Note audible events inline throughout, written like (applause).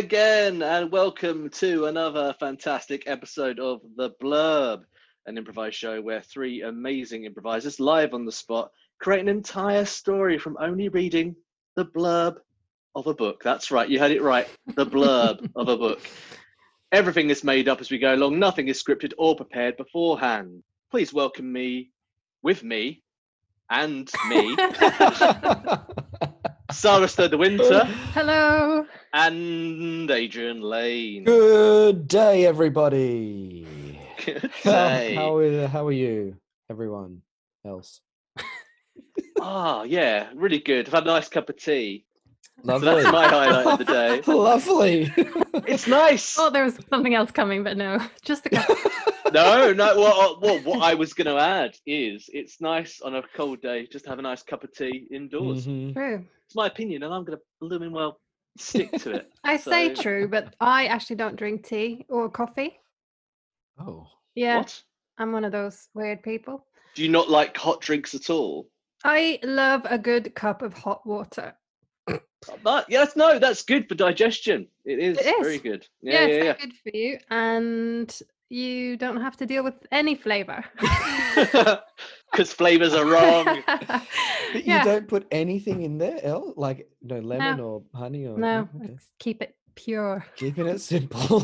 again, and welcome to another fantastic episode of The Blurb, an improvised show where three amazing improvisers live on the spot create an entire story from only reading the blurb of a book. That's right, you heard it right. The blurb (laughs) of a book. Everything is made up as we go along, nothing is scripted or prepared beforehand. Please welcome me with me and me, (laughs) Sarah Stirred the Winter Hello. and Adrian Lane. Good day, everybody. Good (laughs) day. how, are, how are you, everyone else? Oh, (laughs) yeah, really good. I've had a nice cup of tea. Lovely. So that's my highlight of the day. (laughs) Lovely. It's nice. Oh, there was something else coming, but no, (laughs) just a cup. (laughs) No, no. Well, well, what I was going to add is it's nice on a cold day just to have a nice cup of tea indoors. Mhm. True. It's my opinion, and I'm going to blooming well stick to it. I say true, but I actually don't drink tea or coffee. Oh, Yeah, What? I'm one of those weird people. Do you not like hot drinks at all? I love a good cup of hot water. That, yes, no, that's good for digestion. It is, It very good. Yeah, Yeah, it's yeah, good for you, and you don't have to deal with any flavor. (laughs) (laughs) Because flavors are wrong. (laughs) but yeah. you don't put anything in there, El? Like no lemon or honey or no, okay. keep it pure. Keeping it simple.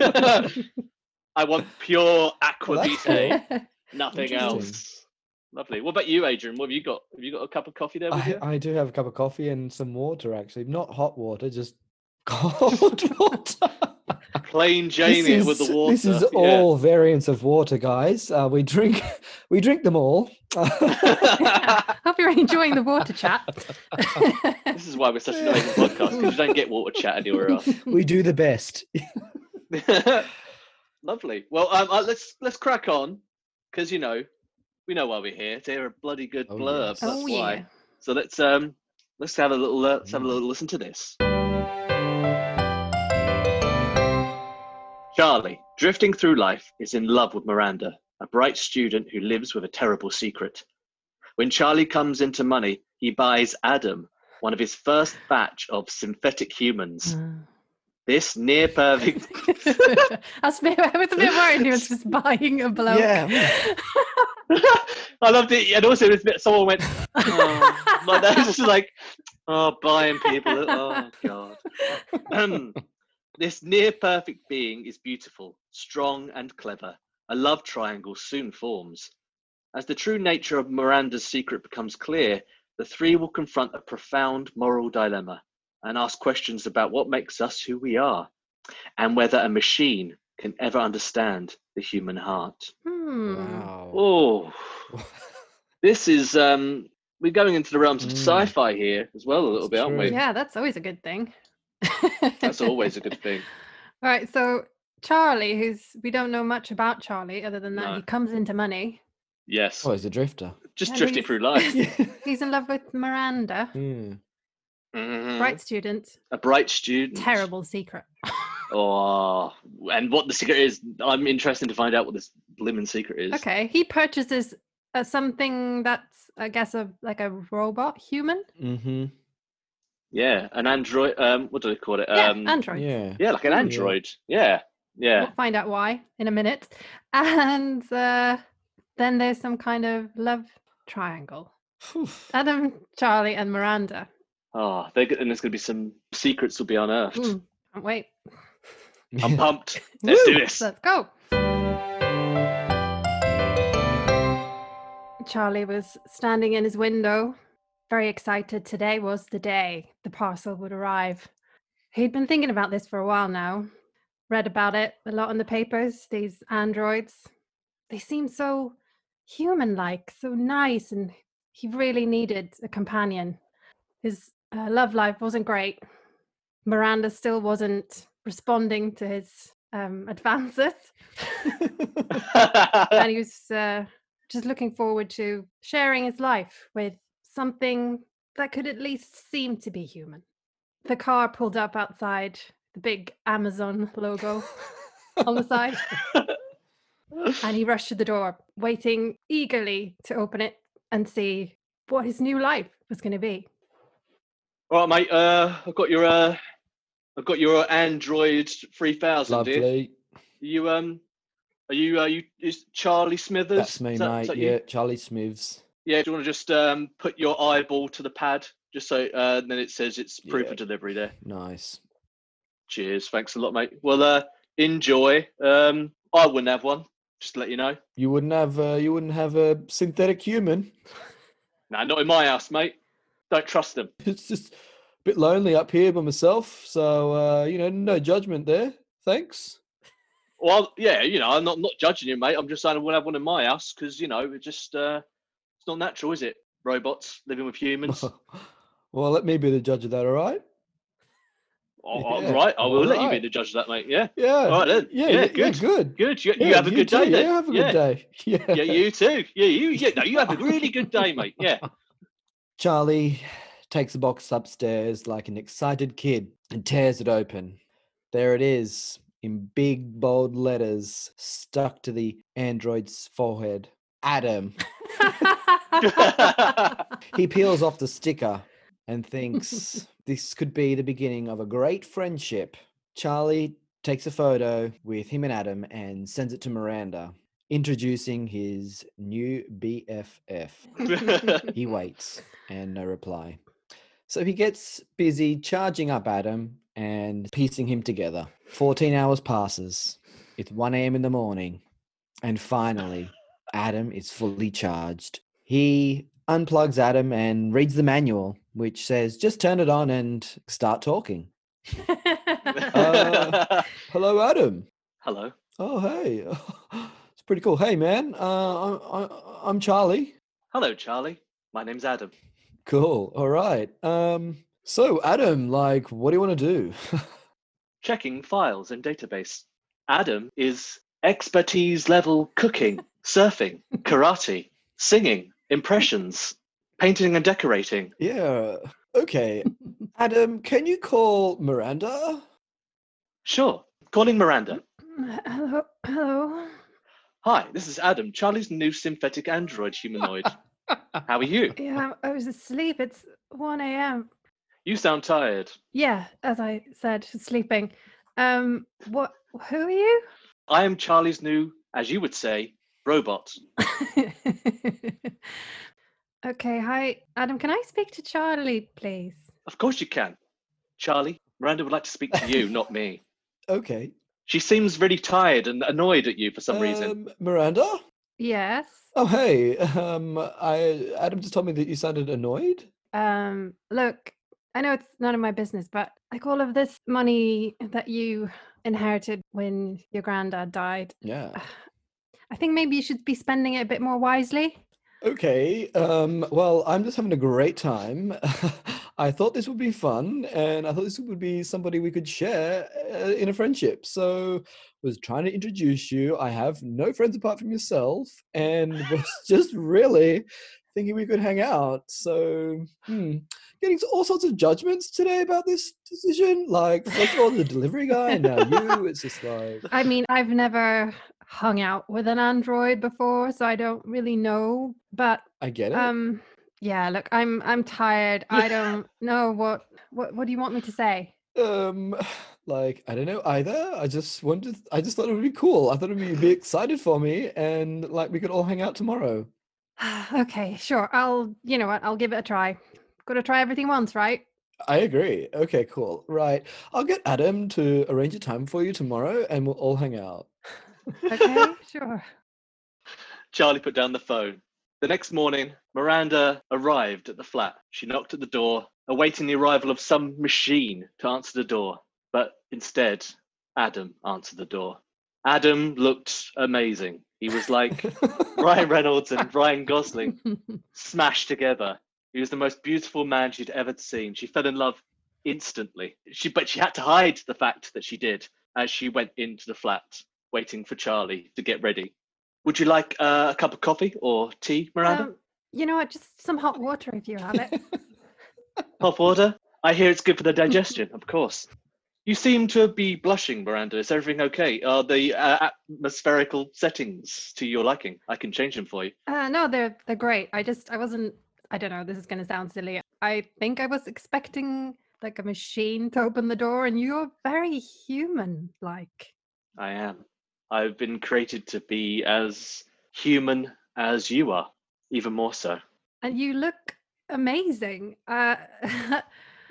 I want pure aqua Well, vitae, nothing else. Lovely. What about you, Adrian? What have you got? Have you got a cup of coffee there with I, you? I do have a cup of coffee and some water, actually. Not hot water, just (laughs) cold water. Plain Jane (laughs) this with is, the water. This is yeah. all variants of water, guys. Uh, we drink, (laughs) we drink them all. Hope you're enjoying the water chat. this is why we're such an amazing podcast because you don't get water chat anywhere else. we do the best. Lovely. Well, um, uh, let's let's crack on because you know we know why we're here to hear a bloody good Oh, blurb. yes. That's oh why. yeah. So let's um let's have a little uh, let's have a Mm. little listen to this. Charlie, drifting through life, is in love with Miranda, a bright student who lives with a terrible secret. When Charlie comes into money, he buys Adam, one of his first batch of synthetic humans. Mm. This near perfect. (laughs) I was a bit, I was a bit worried he was just buying a bloke. Yeah. I loved it, and also it was a bit- someone went, oh, was just like, oh, buying people. Oh god. Um, this near perfect being is beautiful, strong, and clever. A love triangle soon forms. As the true nature of Miranda's secret becomes clear, the three will confront a profound moral dilemma and ask questions about what makes us who we are and whether a machine can ever understand the human heart. Hmm. Wow. Oh, this is um we're going into the realms of Mm. sci-fi here as well a little That's bit, aren't we? Yeah, that's always a good thing. That's always a good thing. (laughs) All right, so Charlie, who's we don't know much about Charlie other than that No. he comes into money. Yes. Oh, he's a drifter. Just and drifting through life. (laughs) He's in love with Miranda. Mhm. bright student, A bright student. terrible secret. (laughs) Oh, and what the secret is, I'm interested to find out what this blimmin' secret is. Okay, he purchases uh, something that's I guess a like a robot human. Mm-hmm. Yeah, an android. Um, what do they call it? Yeah, Um, android. Yeah. yeah, like an android. Yeah, yeah. We'll find out why in a minute. (laughs) And uh, then there's some kind of love triangle. Adam, Charlie, and Miranda. Oh, they're, go- and there's going to be some secrets will be unearthed. Mm, can't wait. I'm (laughs) pumped. Let's do this. Let's go. Charlie was standing in his window, very excited. Today was the day the parcel would arrive. He'd been thinking about this for a while now, read about it a lot in the papers. These androids, they seem so human like, so nice, and he really needed a companion. His uh, love life wasn't great. Miranda still wasn't responding to his um, advances, (laughs) and he (laughs) was uh, just looking forward to sharing his life with something that could at least seem to be human. The car pulled up outside the big Amazon logo on the side, and he rushed to the door, waiting eagerly to open it and see what his new life was going to be. All right, mate. Uh, I've got your uh, I've got your Android 3000 here. Lovely. You um, are you are you is Charlie Smithers? That's me, that- mate. that you? Yeah, Charlie Smiths. Yeah. Do you want to just um put your eyeball to the pad, just so uh, then it says it's proof Yeah. of delivery there. Nice. Cheers. Thanks a lot, mate. Well, uh, enjoy. Um, I wouldn't have one. Just to let you know. You wouldn't have uh, you wouldn't have a synthetic human. Nah, not in my house, mate. Don't trust them. (laughs) It's just bit lonely up here by myself. So uh, you know, no judgment there. Thanks. Well, yeah, you know, I'm not not judging you, mate. I'm just saying I wouldn't have one in my house because you know it just uh, it's not natural, is it? Robots living with humans. (laughs) well, let me be the judge of that. All right. All- (laughs) all Yeah, right, I will let you be the judge of that, mate. Yeah, Yeah. All right then. Yeah. Yeah, yeah, good. good. good. You, you have a good too, day then. Yeah, have a good yeah. day. (laughs) Yeah. yeah, you too. Yeah, you. Yeah, no, you have a really good day, mate. Yeah. Charlie takes the box upstairs like an excited kid and tears it open. There it is, in big bold letters stuck to the android's forehead. Adam. (laughs) He peels off the sticker and thinks this could be the beginning of a great friendship. Charlie takes a photo with him and Adam and sends it to Miranda, introducing his new BFF. (laughs) He waits and no reply. So he gets busy charging up Adam and piecing him together. 14 hours passes. It's 1 a.m. in the morning. And finally, Adam is fully charged. He unplugs Adam and reads the manual, which says just turn it on and start talking. (laughs) Uh, Hello, Adam. Hello. Oh, hey. (laughs) It's pretty cool. Hey, man. Uh, I, I, I'm Charlie. Hello, Charlie. My name's Adam. Cool. All right. Um, so Adam, like, what do you want to do? (laughs) Checking files and database. Adam is expertise level cooking, surfing, karate, singing, impressions, painting and decorating. yeah. Okay. Adam, can you call Miranda? Sure. Calling Miranda. hello, hello. Hi, this is Adam, Charlie's new synthetic android humanoid. (laughs) How are you? Yeah, I was asleep. It's 1 a.m. You sound tired. Yeah, as I said, sleeping. Um, what? Who are you? I am Charlie's new, as you would say, robot. (laughs) okay, hi, Adam. Can I speak to Charlie, please? Of course you can. Charlie, Miranda would like to speak to you, not me. (laughs) Okay. She seems really tired and annoyed at you for some reason. Um, Miranda? Yes. Oh, hey. Um, I Adam just told me that you sounded annoyed. Um, look, I know it's none of my business, but like all of this money that you inherited when your granddad died, Yeah. I think maybe you should be spending it a bit more wisely. Okay. Um, well, I'm just having a great time. (laughs) I thought this would be fun, and I thought this would be somebody we could share uh, in a friendship. So, was trying to introduce you. I have no friends apart from yourself, and (laughs) was just really thinking we could hang out. So, hmm, getting all sorts of judgments today about this decision. Like, first of all, the delivery guy, and now you. (laughs) It's just like, I mean, I've never hung out with an android before, so I don't really know. But I get it. um, yeah, look, I'm I'm tired. I (laughs) don't know what what what do you want me to say? Um, like I don't know either. I just wanted. I just thought it would be cool. I thought it'd be, be excited for me, and like we could all hang out tomorrow. (sighs) okay, sure. I'll you know what? I'll give it a try. Got to try everything once, right? I agree. Okay, cool. Right. I'll get Adam to arrange a time for you tomorrow, and we'll all hang out. Okay, (laughs) sure. Charlie put down the phone. The next morning, Miranda arrived at the flat. She knocked at the door, awaiting the arrival of some machine to answer the door. But instead, Adam answered the door. Adam looked amazing. He was like (laughs) Ryan Reynolds and Ryan Gosling smashed together. He was the most beautiful man she'd ever seen. She fell in love instantly. She, but she had to hide the fact that she did as she went into the flat, waiting for Charlie to get ready. Would you like uh, a cup of coffee or tea, Miranda? Um, you know what? Just some hot water if you have it. (laughs) Hot water? I hear it's good for the digestion, of course. You seem to be blushing, Miranda. Is everything okay? Are the uh, atmospherical settings to your liking? I can change them for you. Uh, no, they're they're great. I just I wasn't. I don't know. This is going to sound silly. I think I was expecting like a machine to open the door, and you're very human like. I am. I've been created to be as human as you are, even more so. And you look amazing. Uh, (laughs)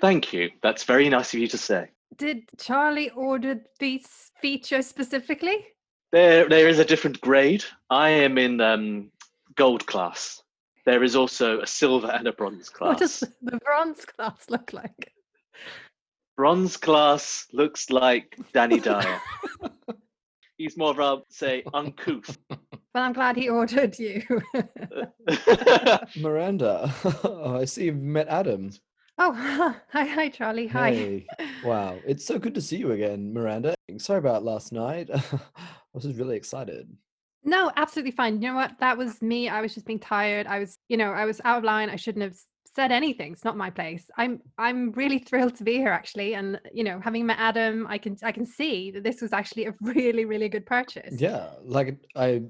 Thank you. That's very nice of you to say. Did Charlie order these features specifically? There, there is a different grade. I am in um, gold class. There is also a silver and a bronze class. (laughs) What does (laughs) the bronze class look like? Bronze class looks like Danny Dyer. (laughs) He's more of a, say, uncouth. Well, I'm glad he ordered you. Miranda, I see you've met Adam. Oh, (laughs) hi, hi, Charlie. Hi. (laughs) Hey, wow, it's so good to see you again, Miranda. Sorry about last night. (laughs) I was just really excited. No, absolutely fine. You know what? That was me. I was just being tired. I was, you know, I was out of line. I shouldn't have said anything. It's not my place. I'm I'm really thrilled to be here actually. And you know, having met Adam, I can I can see that this was actually a really, really good purchase. Yeah, like I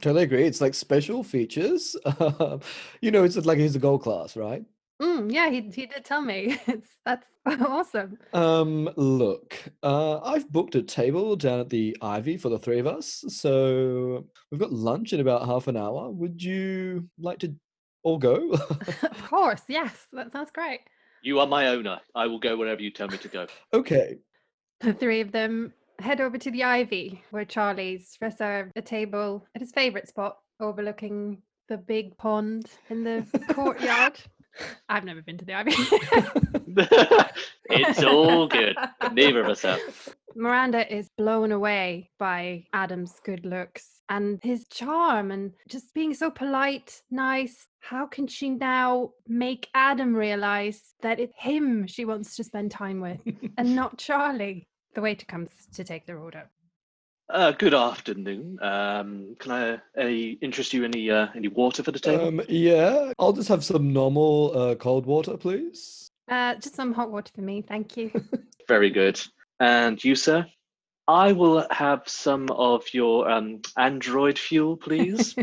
totally agree. It's like special features. you know, it's like he's a gold class, right? Mm, yeah, he he did tell me. (laughs) It's that's (laughs) awesome. Um, look, uh, I've booked a table down at the Ivy for the three of us. So we've got lunch in about half an hour. Would you like to all go? (laughs) of course, yes. That sounds great. you are my owner. I will go wherever you tell me to go. okay. The three of them head over to the Ivy, where Charlie's reserved a table at his favorite spot, overlooking the big pond in the courtyard. I've never been to the Ivy. (laughs) it's all good. Neither of us have. Miranda is blown away by Adam's good looks and his charm and just being so polite, nice. How can she now make Adam realize that it's him she wants to spend time with and not Charlie? The waiter comes to take their order. Uh, good afternoon. Um, can I any interest you any uh, any water for the table? Um, yeah, I'll just have some normal uh, cold water, please. Uh, just some hot water for me, thank you. (laughs) Very good. And you, sir? I will have some of your um, Android fuel, please.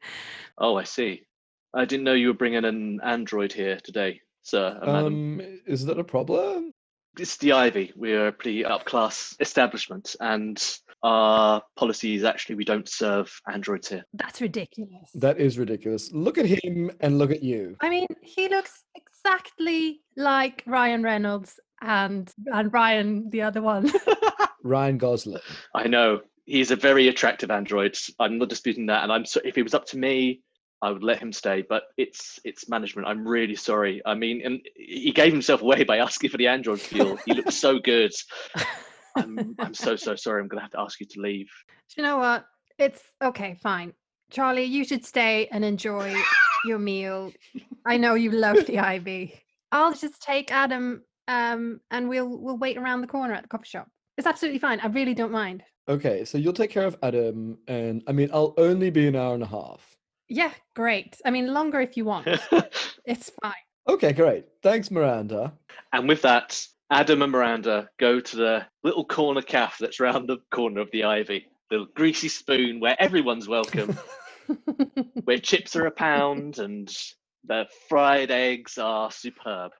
(laughs) oh, I see. I didn't know you were bringing an Android here today, sir. uh. Um, is that a problem? It's the Ivy. We're a pretty upclass establishment, and our policy is actually we don't serve androids here. That's ridiculous. That is ridiculous. Look at him and look at you. I mean, he looks exactly like Ryan Reynolds and and Ryan, the other one. (laughs) Ryan Gosling. I know he's a very attractive android. I'm not disputing that, and I'm so if it was up to me, I would let him stay. But it's it's management. I'm really sorry. I mean, and he gave himself away by asking for the android fuel. he looks so good. (laughs) I'm I'm so so sorry. I'm gonna have to ask you to leave. Do you know what? It's okay, fine. Charlie, you should stay and enjoy your meal. I know you love the (laughs) Ivy. I'll just take Adam um and we'll we'll wait around the corner at the coffee shop. It's absolutely fine. I really don't mind. Okay, so you'll take care of Adam, and I mean, I'll only be an hour and a half. Yeah, great. I mean longer if you want. (laughs) It's fine. Okay, great. Thanks, Miranda. and with that, Adam and Miranda go to the little corner cafe that's round the corner of the Ivy. The greasy spoon where everyone's welcome. (laughs) where chips are a pound and the fried eggs are superb.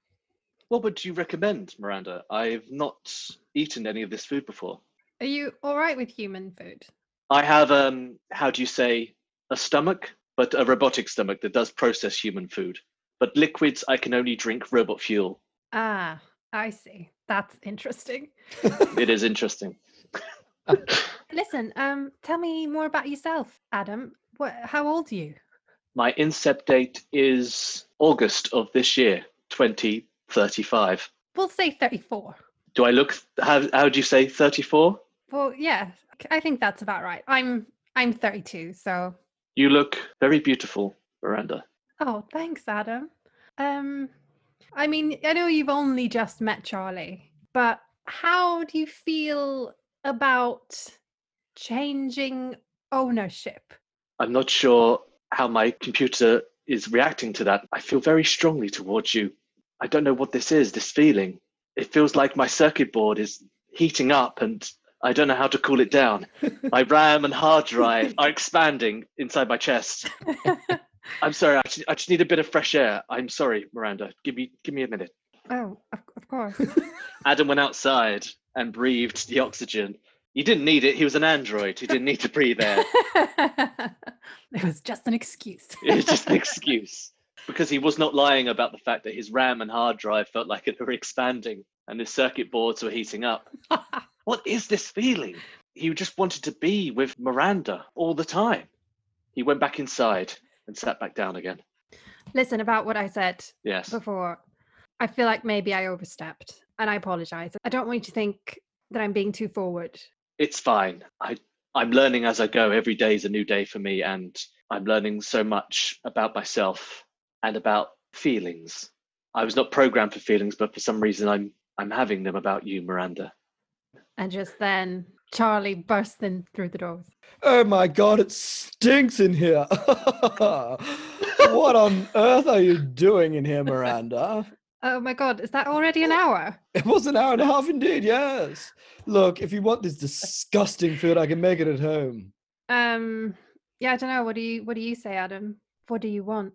What would you recommend, Miranda? I've not eaten any of this food before. Are you all right with human food? I have um how do you say a stomach, but a robotic stomach that does process human food. But liquids I can only drink robot fuel. Ah, I see. That's interesting. (laughs) It is interesting. (laughs) Listen, um, tell me more about yourself, Adam. What? How old are you? My incept date is August of this year, 2035. We'll say thirty-four. Do I look how how do you say 34? Well, yeah, I think that's about right. I'm I'm thirty-two, so. You look very beautiful, Miranda. Oh, thanks, Adam. Um, I mean, I know you've only just met Charlie, but how do you feel about changing ownership? I'm not sure how my computer is reacting to that. I feel very strongly towards you. I don't know what this is, this feeling. It feels like my circuit board is heating up and I don't know how to cool it down. (laughs) My RAM and hard drive are expanding inside my chest. (laughs) I'm sorry, I just, I just need a bit of fresh air. I'm sorry, Miranda. Give me give me a minute. Oh, of, of course. (laughs) Adam went outside and breathed the oxygen. He didn't need it. He was an android. He didn't need to breathe air. (laughs) it was just an excuse. It was just an excuse because he was not lying about the fact that his RAM and hard drive felt like it were expanding and his circuit boards were heating up. (laughs) What is this feeling? He just wanted to be with Miranda all the time. He went back inside and sat back down again. Listen, about what I said Yes. before, I feel like maybe I overstepped and I apologize. I don't want you to think that I'm being too forward. It's fine. I I'm learning as I go. Every day is a new day for me and I'm learning so much about myself and about feelings. I was not programmed for feelings, but for some reason I'm I'm having them about you, Miranda. And just then, Charlie burst in through the doors. Oh my god, it stinks in here. (laughs) what on earth are you doing in here, Miranda? Oh my God, is that already an hour? It was an hour and a half indeed, yes. Look, if you want this disgusting food, I can make it at home. Um, yeah, I don't know. What do you What do you say, Adam? What do you want?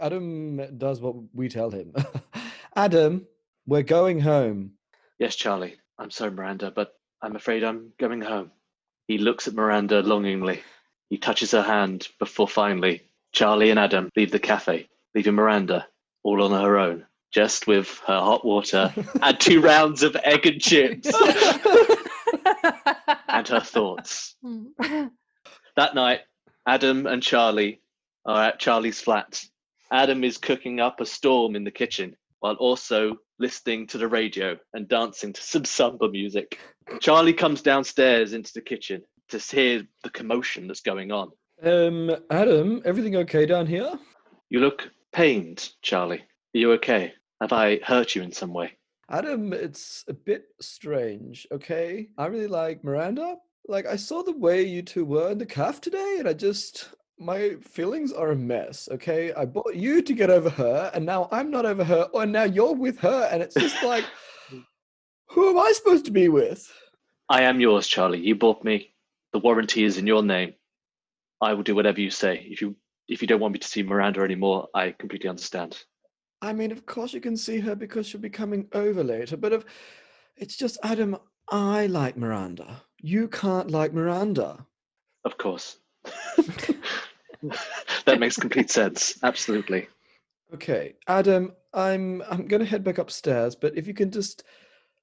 Adam does what we tell him. (laughs) Adam, we're going home. Yes, Charlie. I'm sorry, Miranda, but I'm afraid I'm going home. He looks at Miranda longingly. He touches her hand before finally Charlie and Adam leave the cafe, leaving Miranda all on her own, just with her hot water (laughs) and two rounds of egg and chips (laughs) and her thoughts. Hmm. That night, Adam and Charlie are at Charlie's flat. Adam is cooking up a storm in the kitchen while also listening to the radio and dancing to some samba music. Charlie comes downstairs into the kitchen to hear the commotion that's going on. Um, Adam, everything okay down here? You look pained, Charlie. Are you okay? Have I hurt you in some way? Adam, it's a bit strange, okay? I really like Miranda. Like, I saw the way you two were in the calf today, and I just. My feelings are a mess, okay? I bought you to get over her, and now I'm not over her, and now you're with her, and it's just like. (laughs) who am I supposed to be with? I am yours, Charlie. You bought me. The warranty is in your name. I will do whatever you say. If you if you don't want me to see Miranda anymore, I completely understand. I mean, of course you can see her because she'll be coming over later, but if it's just Adam, I like Miranda. You can't like Miranda. Of course. (laughs) (laughs) that makes complete sense. Absolutely. Okay, Adam, I'm I'm gonna head back upstairs, but if you can just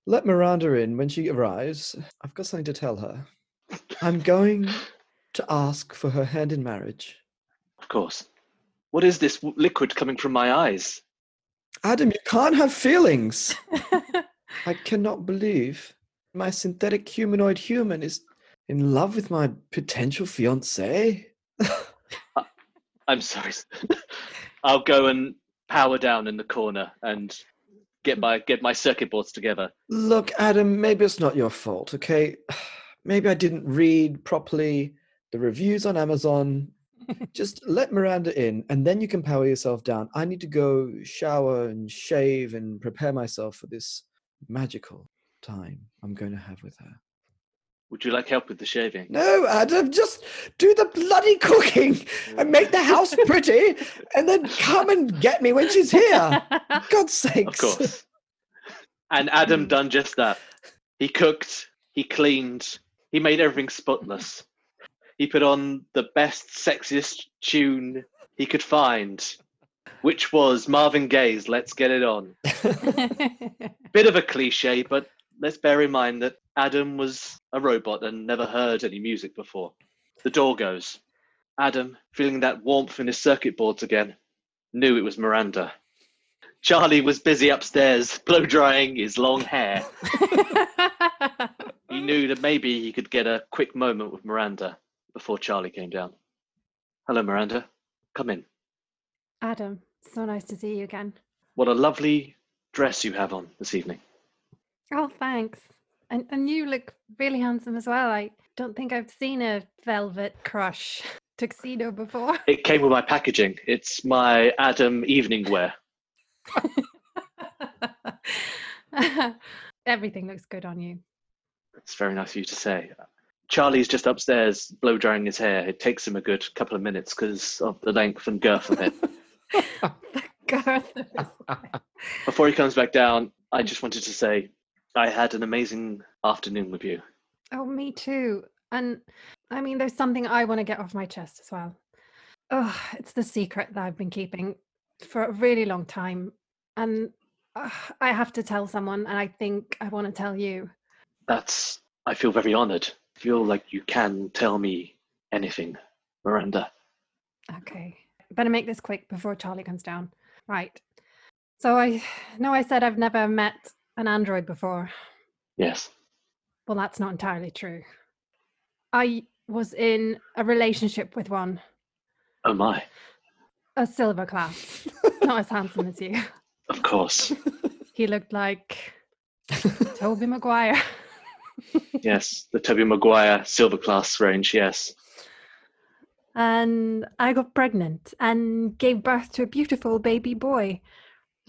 let Miranda in when she arrives, I've got something to tell her. I'm going to ask for her hand in marriage. Of course. What is this liquid coming from my eyes? Adam, you can't have feelings. (laughs) I cannot believe my synthetic humanoid human is in love with my potential fiance. (laughs) I'm sorry. (laughs) I'll go and power down in the corner and get my get my circuit boards together. Look, Adam, maybe it's not your fault, okay? (sighs) Maybe I didn't read properly the reviews on Amazon. (laughs) Just let Miranda in and then you can power yourself down. I need to go shower and shave and prepare myself for this magical time I'm going to have with her. Would you like help with the shaving? No, Adam, just do the bloody cooking (laughs) and make the house pretty and then come and get me when she's here. (laughs) God's sakes. Of course. And Adam mm. done just that. He cooked, he cleaned, he made everything spotless. He put on the best, sexiest tune he could find, which was Marvin Gaye's Let's Get It On. (laughs) Bit of a cliche, but let's bear in mind that Adam was a robot and never heard any music before. The door goes. Adam, feeling that warmth in his circuit boards again, knew it was Miranda. Charlie was busy upstairs (laughs) blow drying his long hair. (laughs) He knew that maybe he could get a quick moment with Miranda before Charlie came down. Hello, Miranda. Come in. Adam, so nice to see you again. What a lovely dress you have on this evening. Oh, thanks. And and you look really handsome as well. I don't think I've seen a velvet crush (laughs) tuxedo before. It came with my packaging. It's my Adam evening wear. (laughs) Everything looks good on you. It's very nice of you to say. Charlie's just upstairs blow drying his hair. It takes him a good couple of minutes because of the length and girth of it. (laughs) Before he comes back down, I just wanted to say I had an amazing afternoon with you. Oh, me too. And I mean, there's something I want to get off my chest as well. Oh, it's the secret that I've been keeping for a really long time. And uh, I have to tell someone, and I think I want to tell you. That's. I feel very honored. I feel like you can tell me anything, Miranda. Okay. Better make this quick before Charlie comes down. Right. So I (sighs) know I said I've never met an android before. Yes. Well, that's not entirely true. I was in a relationship with one, Oh my. a silver class, (laughs) not as handsome as you. Of course. He looked like Tobey Maguire. (laughs) yes. The Tobey Maguire silver class range. Yes. and I got pregnant and gave birth to a beautiful baby boy.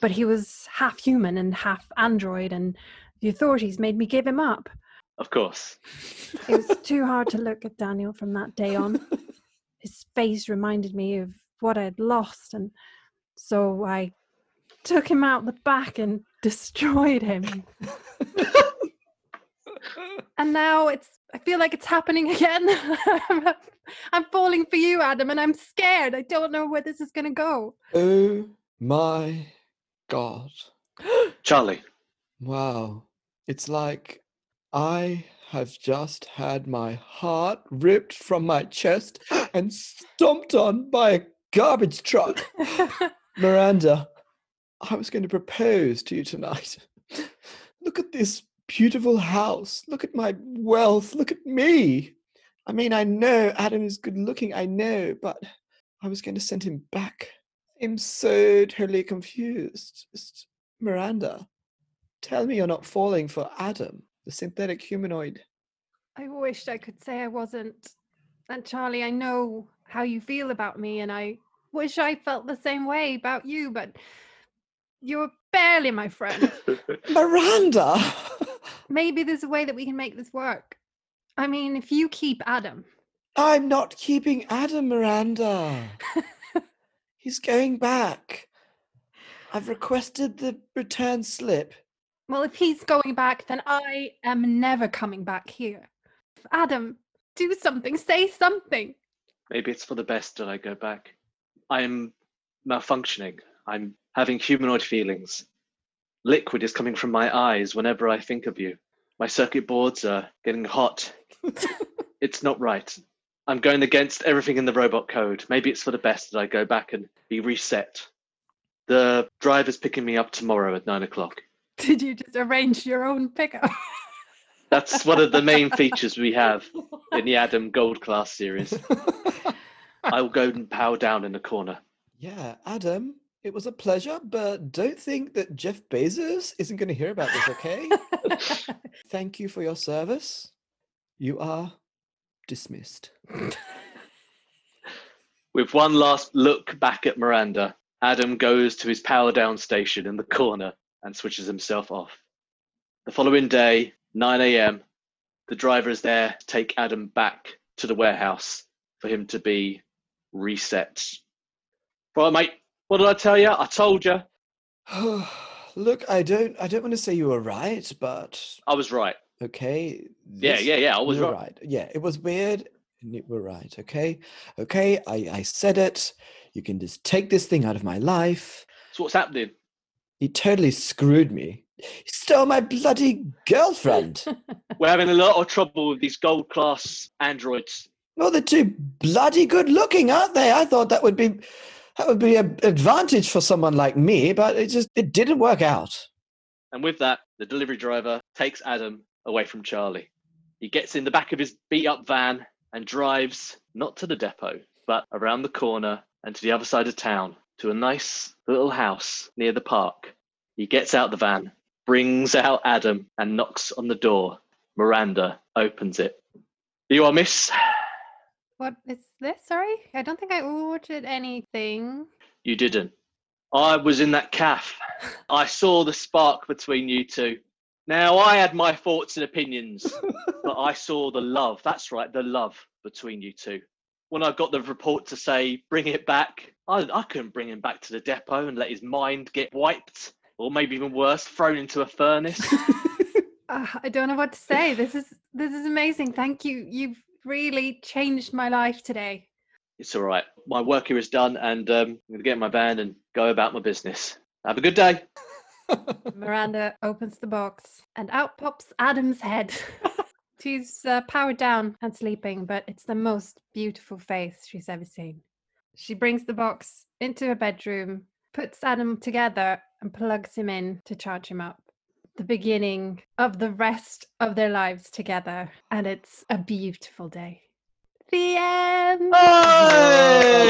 But he was half human and half android, and the authorities made me give him up. Of course. It was (laughs) too hard to look at Daniel from that day on. (laughs) His face reminded me of what I'd lost, and so I took him out the back and (laughs) destroyed him. And now it's I feel like it's happening again. I'm falling for you, Adam, and I'm scared. I don't know where this is going to go. oh my god. Charlie. Wow. It's like I have just had my heart ripped from my chest and stomped on by a garbage truck. (laughs) Miranda, I was going to propose to you tonight. Look at this beautiful house. Look at my wealth. Look at me. I mean, I know Adam is good looking, I know, but I was going to send him back. I'm so totally confused. Just, Miranda, tell me you're not falling for Adam, the synthetic humanoid. I wished I could say I wasn't. And Charlie, I know how you feel about me, and I wish I felt the same way about you, but you're barely my friend. Miranda! Maybe there's a way that we can make this work. I mean, if you keep Adam, I'm not keeping Adam, Miranda. (laughs) He's going back. I've requested the return slip. well, if he's going back, then I am never coming back here. Adam, do something, say something. Maybe it's for the best that I go back. I'm malfunctioning. I'm having humanoid feelings. Liquid is coming from my eyes whenever I think of you. My circuit boards are getting hot. (laughs) it's not right. I'm going against everything in the robot code. Maybe it's for the best that I go back and be reset. The driver's picking me up tomorrow at nine o'clock. (laughs) Did you just arrange your own pickup? (laughs) That's one of the main features we have in the Adam Gold class series. (laughs) I will go and power down in the corner. yeah, Adam, it was a pleasure, but don't think that Jeff Bezos isn't going to hear about this, okay? Thank you for your service. You are dismissed. With one last look back at Miranda, Adam goes to his power down station in the corner and switches himself off. The following day, 9 a.m., the driver is there to take Adam back to the warehouse for him to be reset. Well, mate, what did I tell you? I told you. (sighs) Look, I don't I don't want to say you were right, but I was right. Okay. Yeah, this- yeah, yeah, I was were right. Yeah, it was weird and you were right, okay? Okay, I, I said it. You can just take this thing out of my life. So what's happening? He totally screwed me. He stole my bloody girlfriend. (laughs) We're having a lot of trouble with these gold class androids. well, they're too bloody good looking, aren't they? I thought that would be that would be an advantage for someone like me, but it just it didn't work out. And with that, the delivery driver takes Adam away from Charlie. He gets in the back of his beat up van and drives not to the depot, but around the corner and to the other side of town to a nice little house near the park. He gets out the van, brings out Adam, and knocks on the door. Miranda opens it. You are Miss? what is this? Sorry, I don't think I ordered anything. You didn't. I was in that calf. (laughs) I saw the spark between you two. Now, I had my thoughts and opinions, (laughs) but I saw the love. That's right, the love between you two. when I got the report to say bring it back, I, I couldn't bring him back to the depot and let his mind get wiped, or maybe even worse, thrown into a furnace. Uh, (laughs) I don't know what to say. This is this is amazing. Thank you. You've really changed my life today. it's all right. My work here is done, and um, I'm going to get in my van and go about my business. Have a good day. Miranda opens the box and out pops Adam's head. (laughs) she's uh, powered down and sleeping, but it's the most beautiful face she's ever seen. She brings the box into her bedroom, puts Adam together, and plugs him in to charge him up. The beginning of the rest of their lives together, and it's a beautiful day. The end. Hey!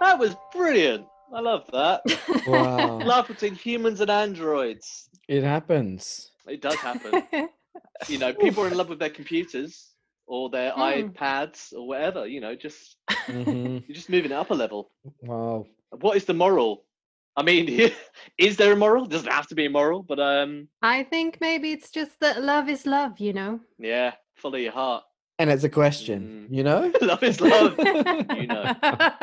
That was brilliant. I love that. wow. (laughs) Love between humans and androids. It happens. It does happen. (laughs) you know, people are in love with their computers or their Mm. iPads or whatever. You know, just hmm you're just moving it up a level. Wow. What is the moral? I mean, (laughs) is there a moral? Doesn't have to be a moral, but um, I think maybe it's just that love is love, you know? yeah, follow your heart. And it's a question, you know? (laughs) love is love. (laughs) You know.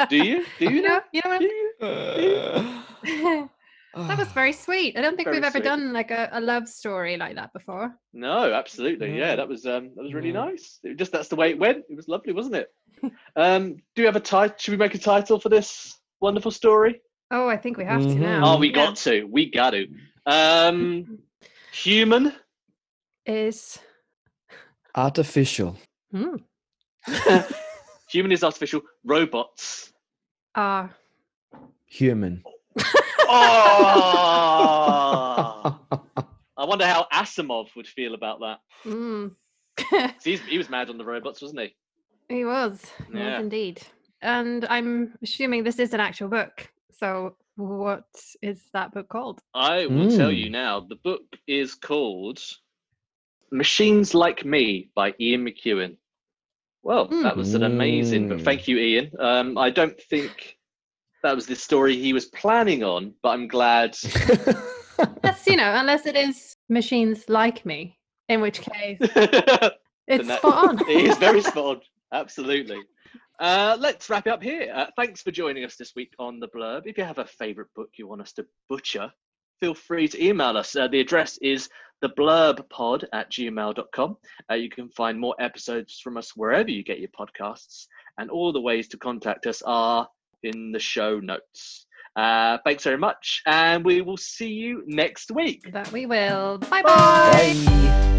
Do you? Do you You know, know? you know Do what? you? (laughs) that was very sweet. I don't think Very we've ever sweet. done like a, a love story like that before. No, absolutely. Yeah, that was um, that was really No. nice. It just that's the way it went. It was lovely, wasn't it? um, do we have a title? Should we make a title for this wonderful story? Oh, I think we have to Mhm. now. Oh, we Yeah. got to. We got to. Um, human. Is Artificial. Hmm, (laughs) human is artificial. Robots. ah Human. Oh, (laughs) I wonder how Asimov would feel about that. (laughs) mm. 'Cause He's, he was mad on the robots, wasn't he? he was. He Yeah. was indeed. And I'm assuming this is an actual book. So what is that book called? I will tell you Mm. now. The book is called Machines Like Me by Ian McEwan. Well, that was an amazing. Mm. Thank you, Ian. Um, I don't think that was the story he was planning on, but I'm glad. (laughs) That's you know, unless it is machines like me, in which case it (laughs) it's that- spot on. (laughs) is very spot on. Absolutely. Uh, let's wrap it up here. Uh, thanks for joining us this week on The Blurb. If you have a favourite book you want us to butcher, feel free to email us. Uh, the address is theblurbpod at gmail.com. Uh, you can find more episodes from us wherever you get your podcasts, and all the ways to contact us are in the show notes. Uh, thanks very much, and we will see you next week. That we will. Bye Bye. bye. Bye.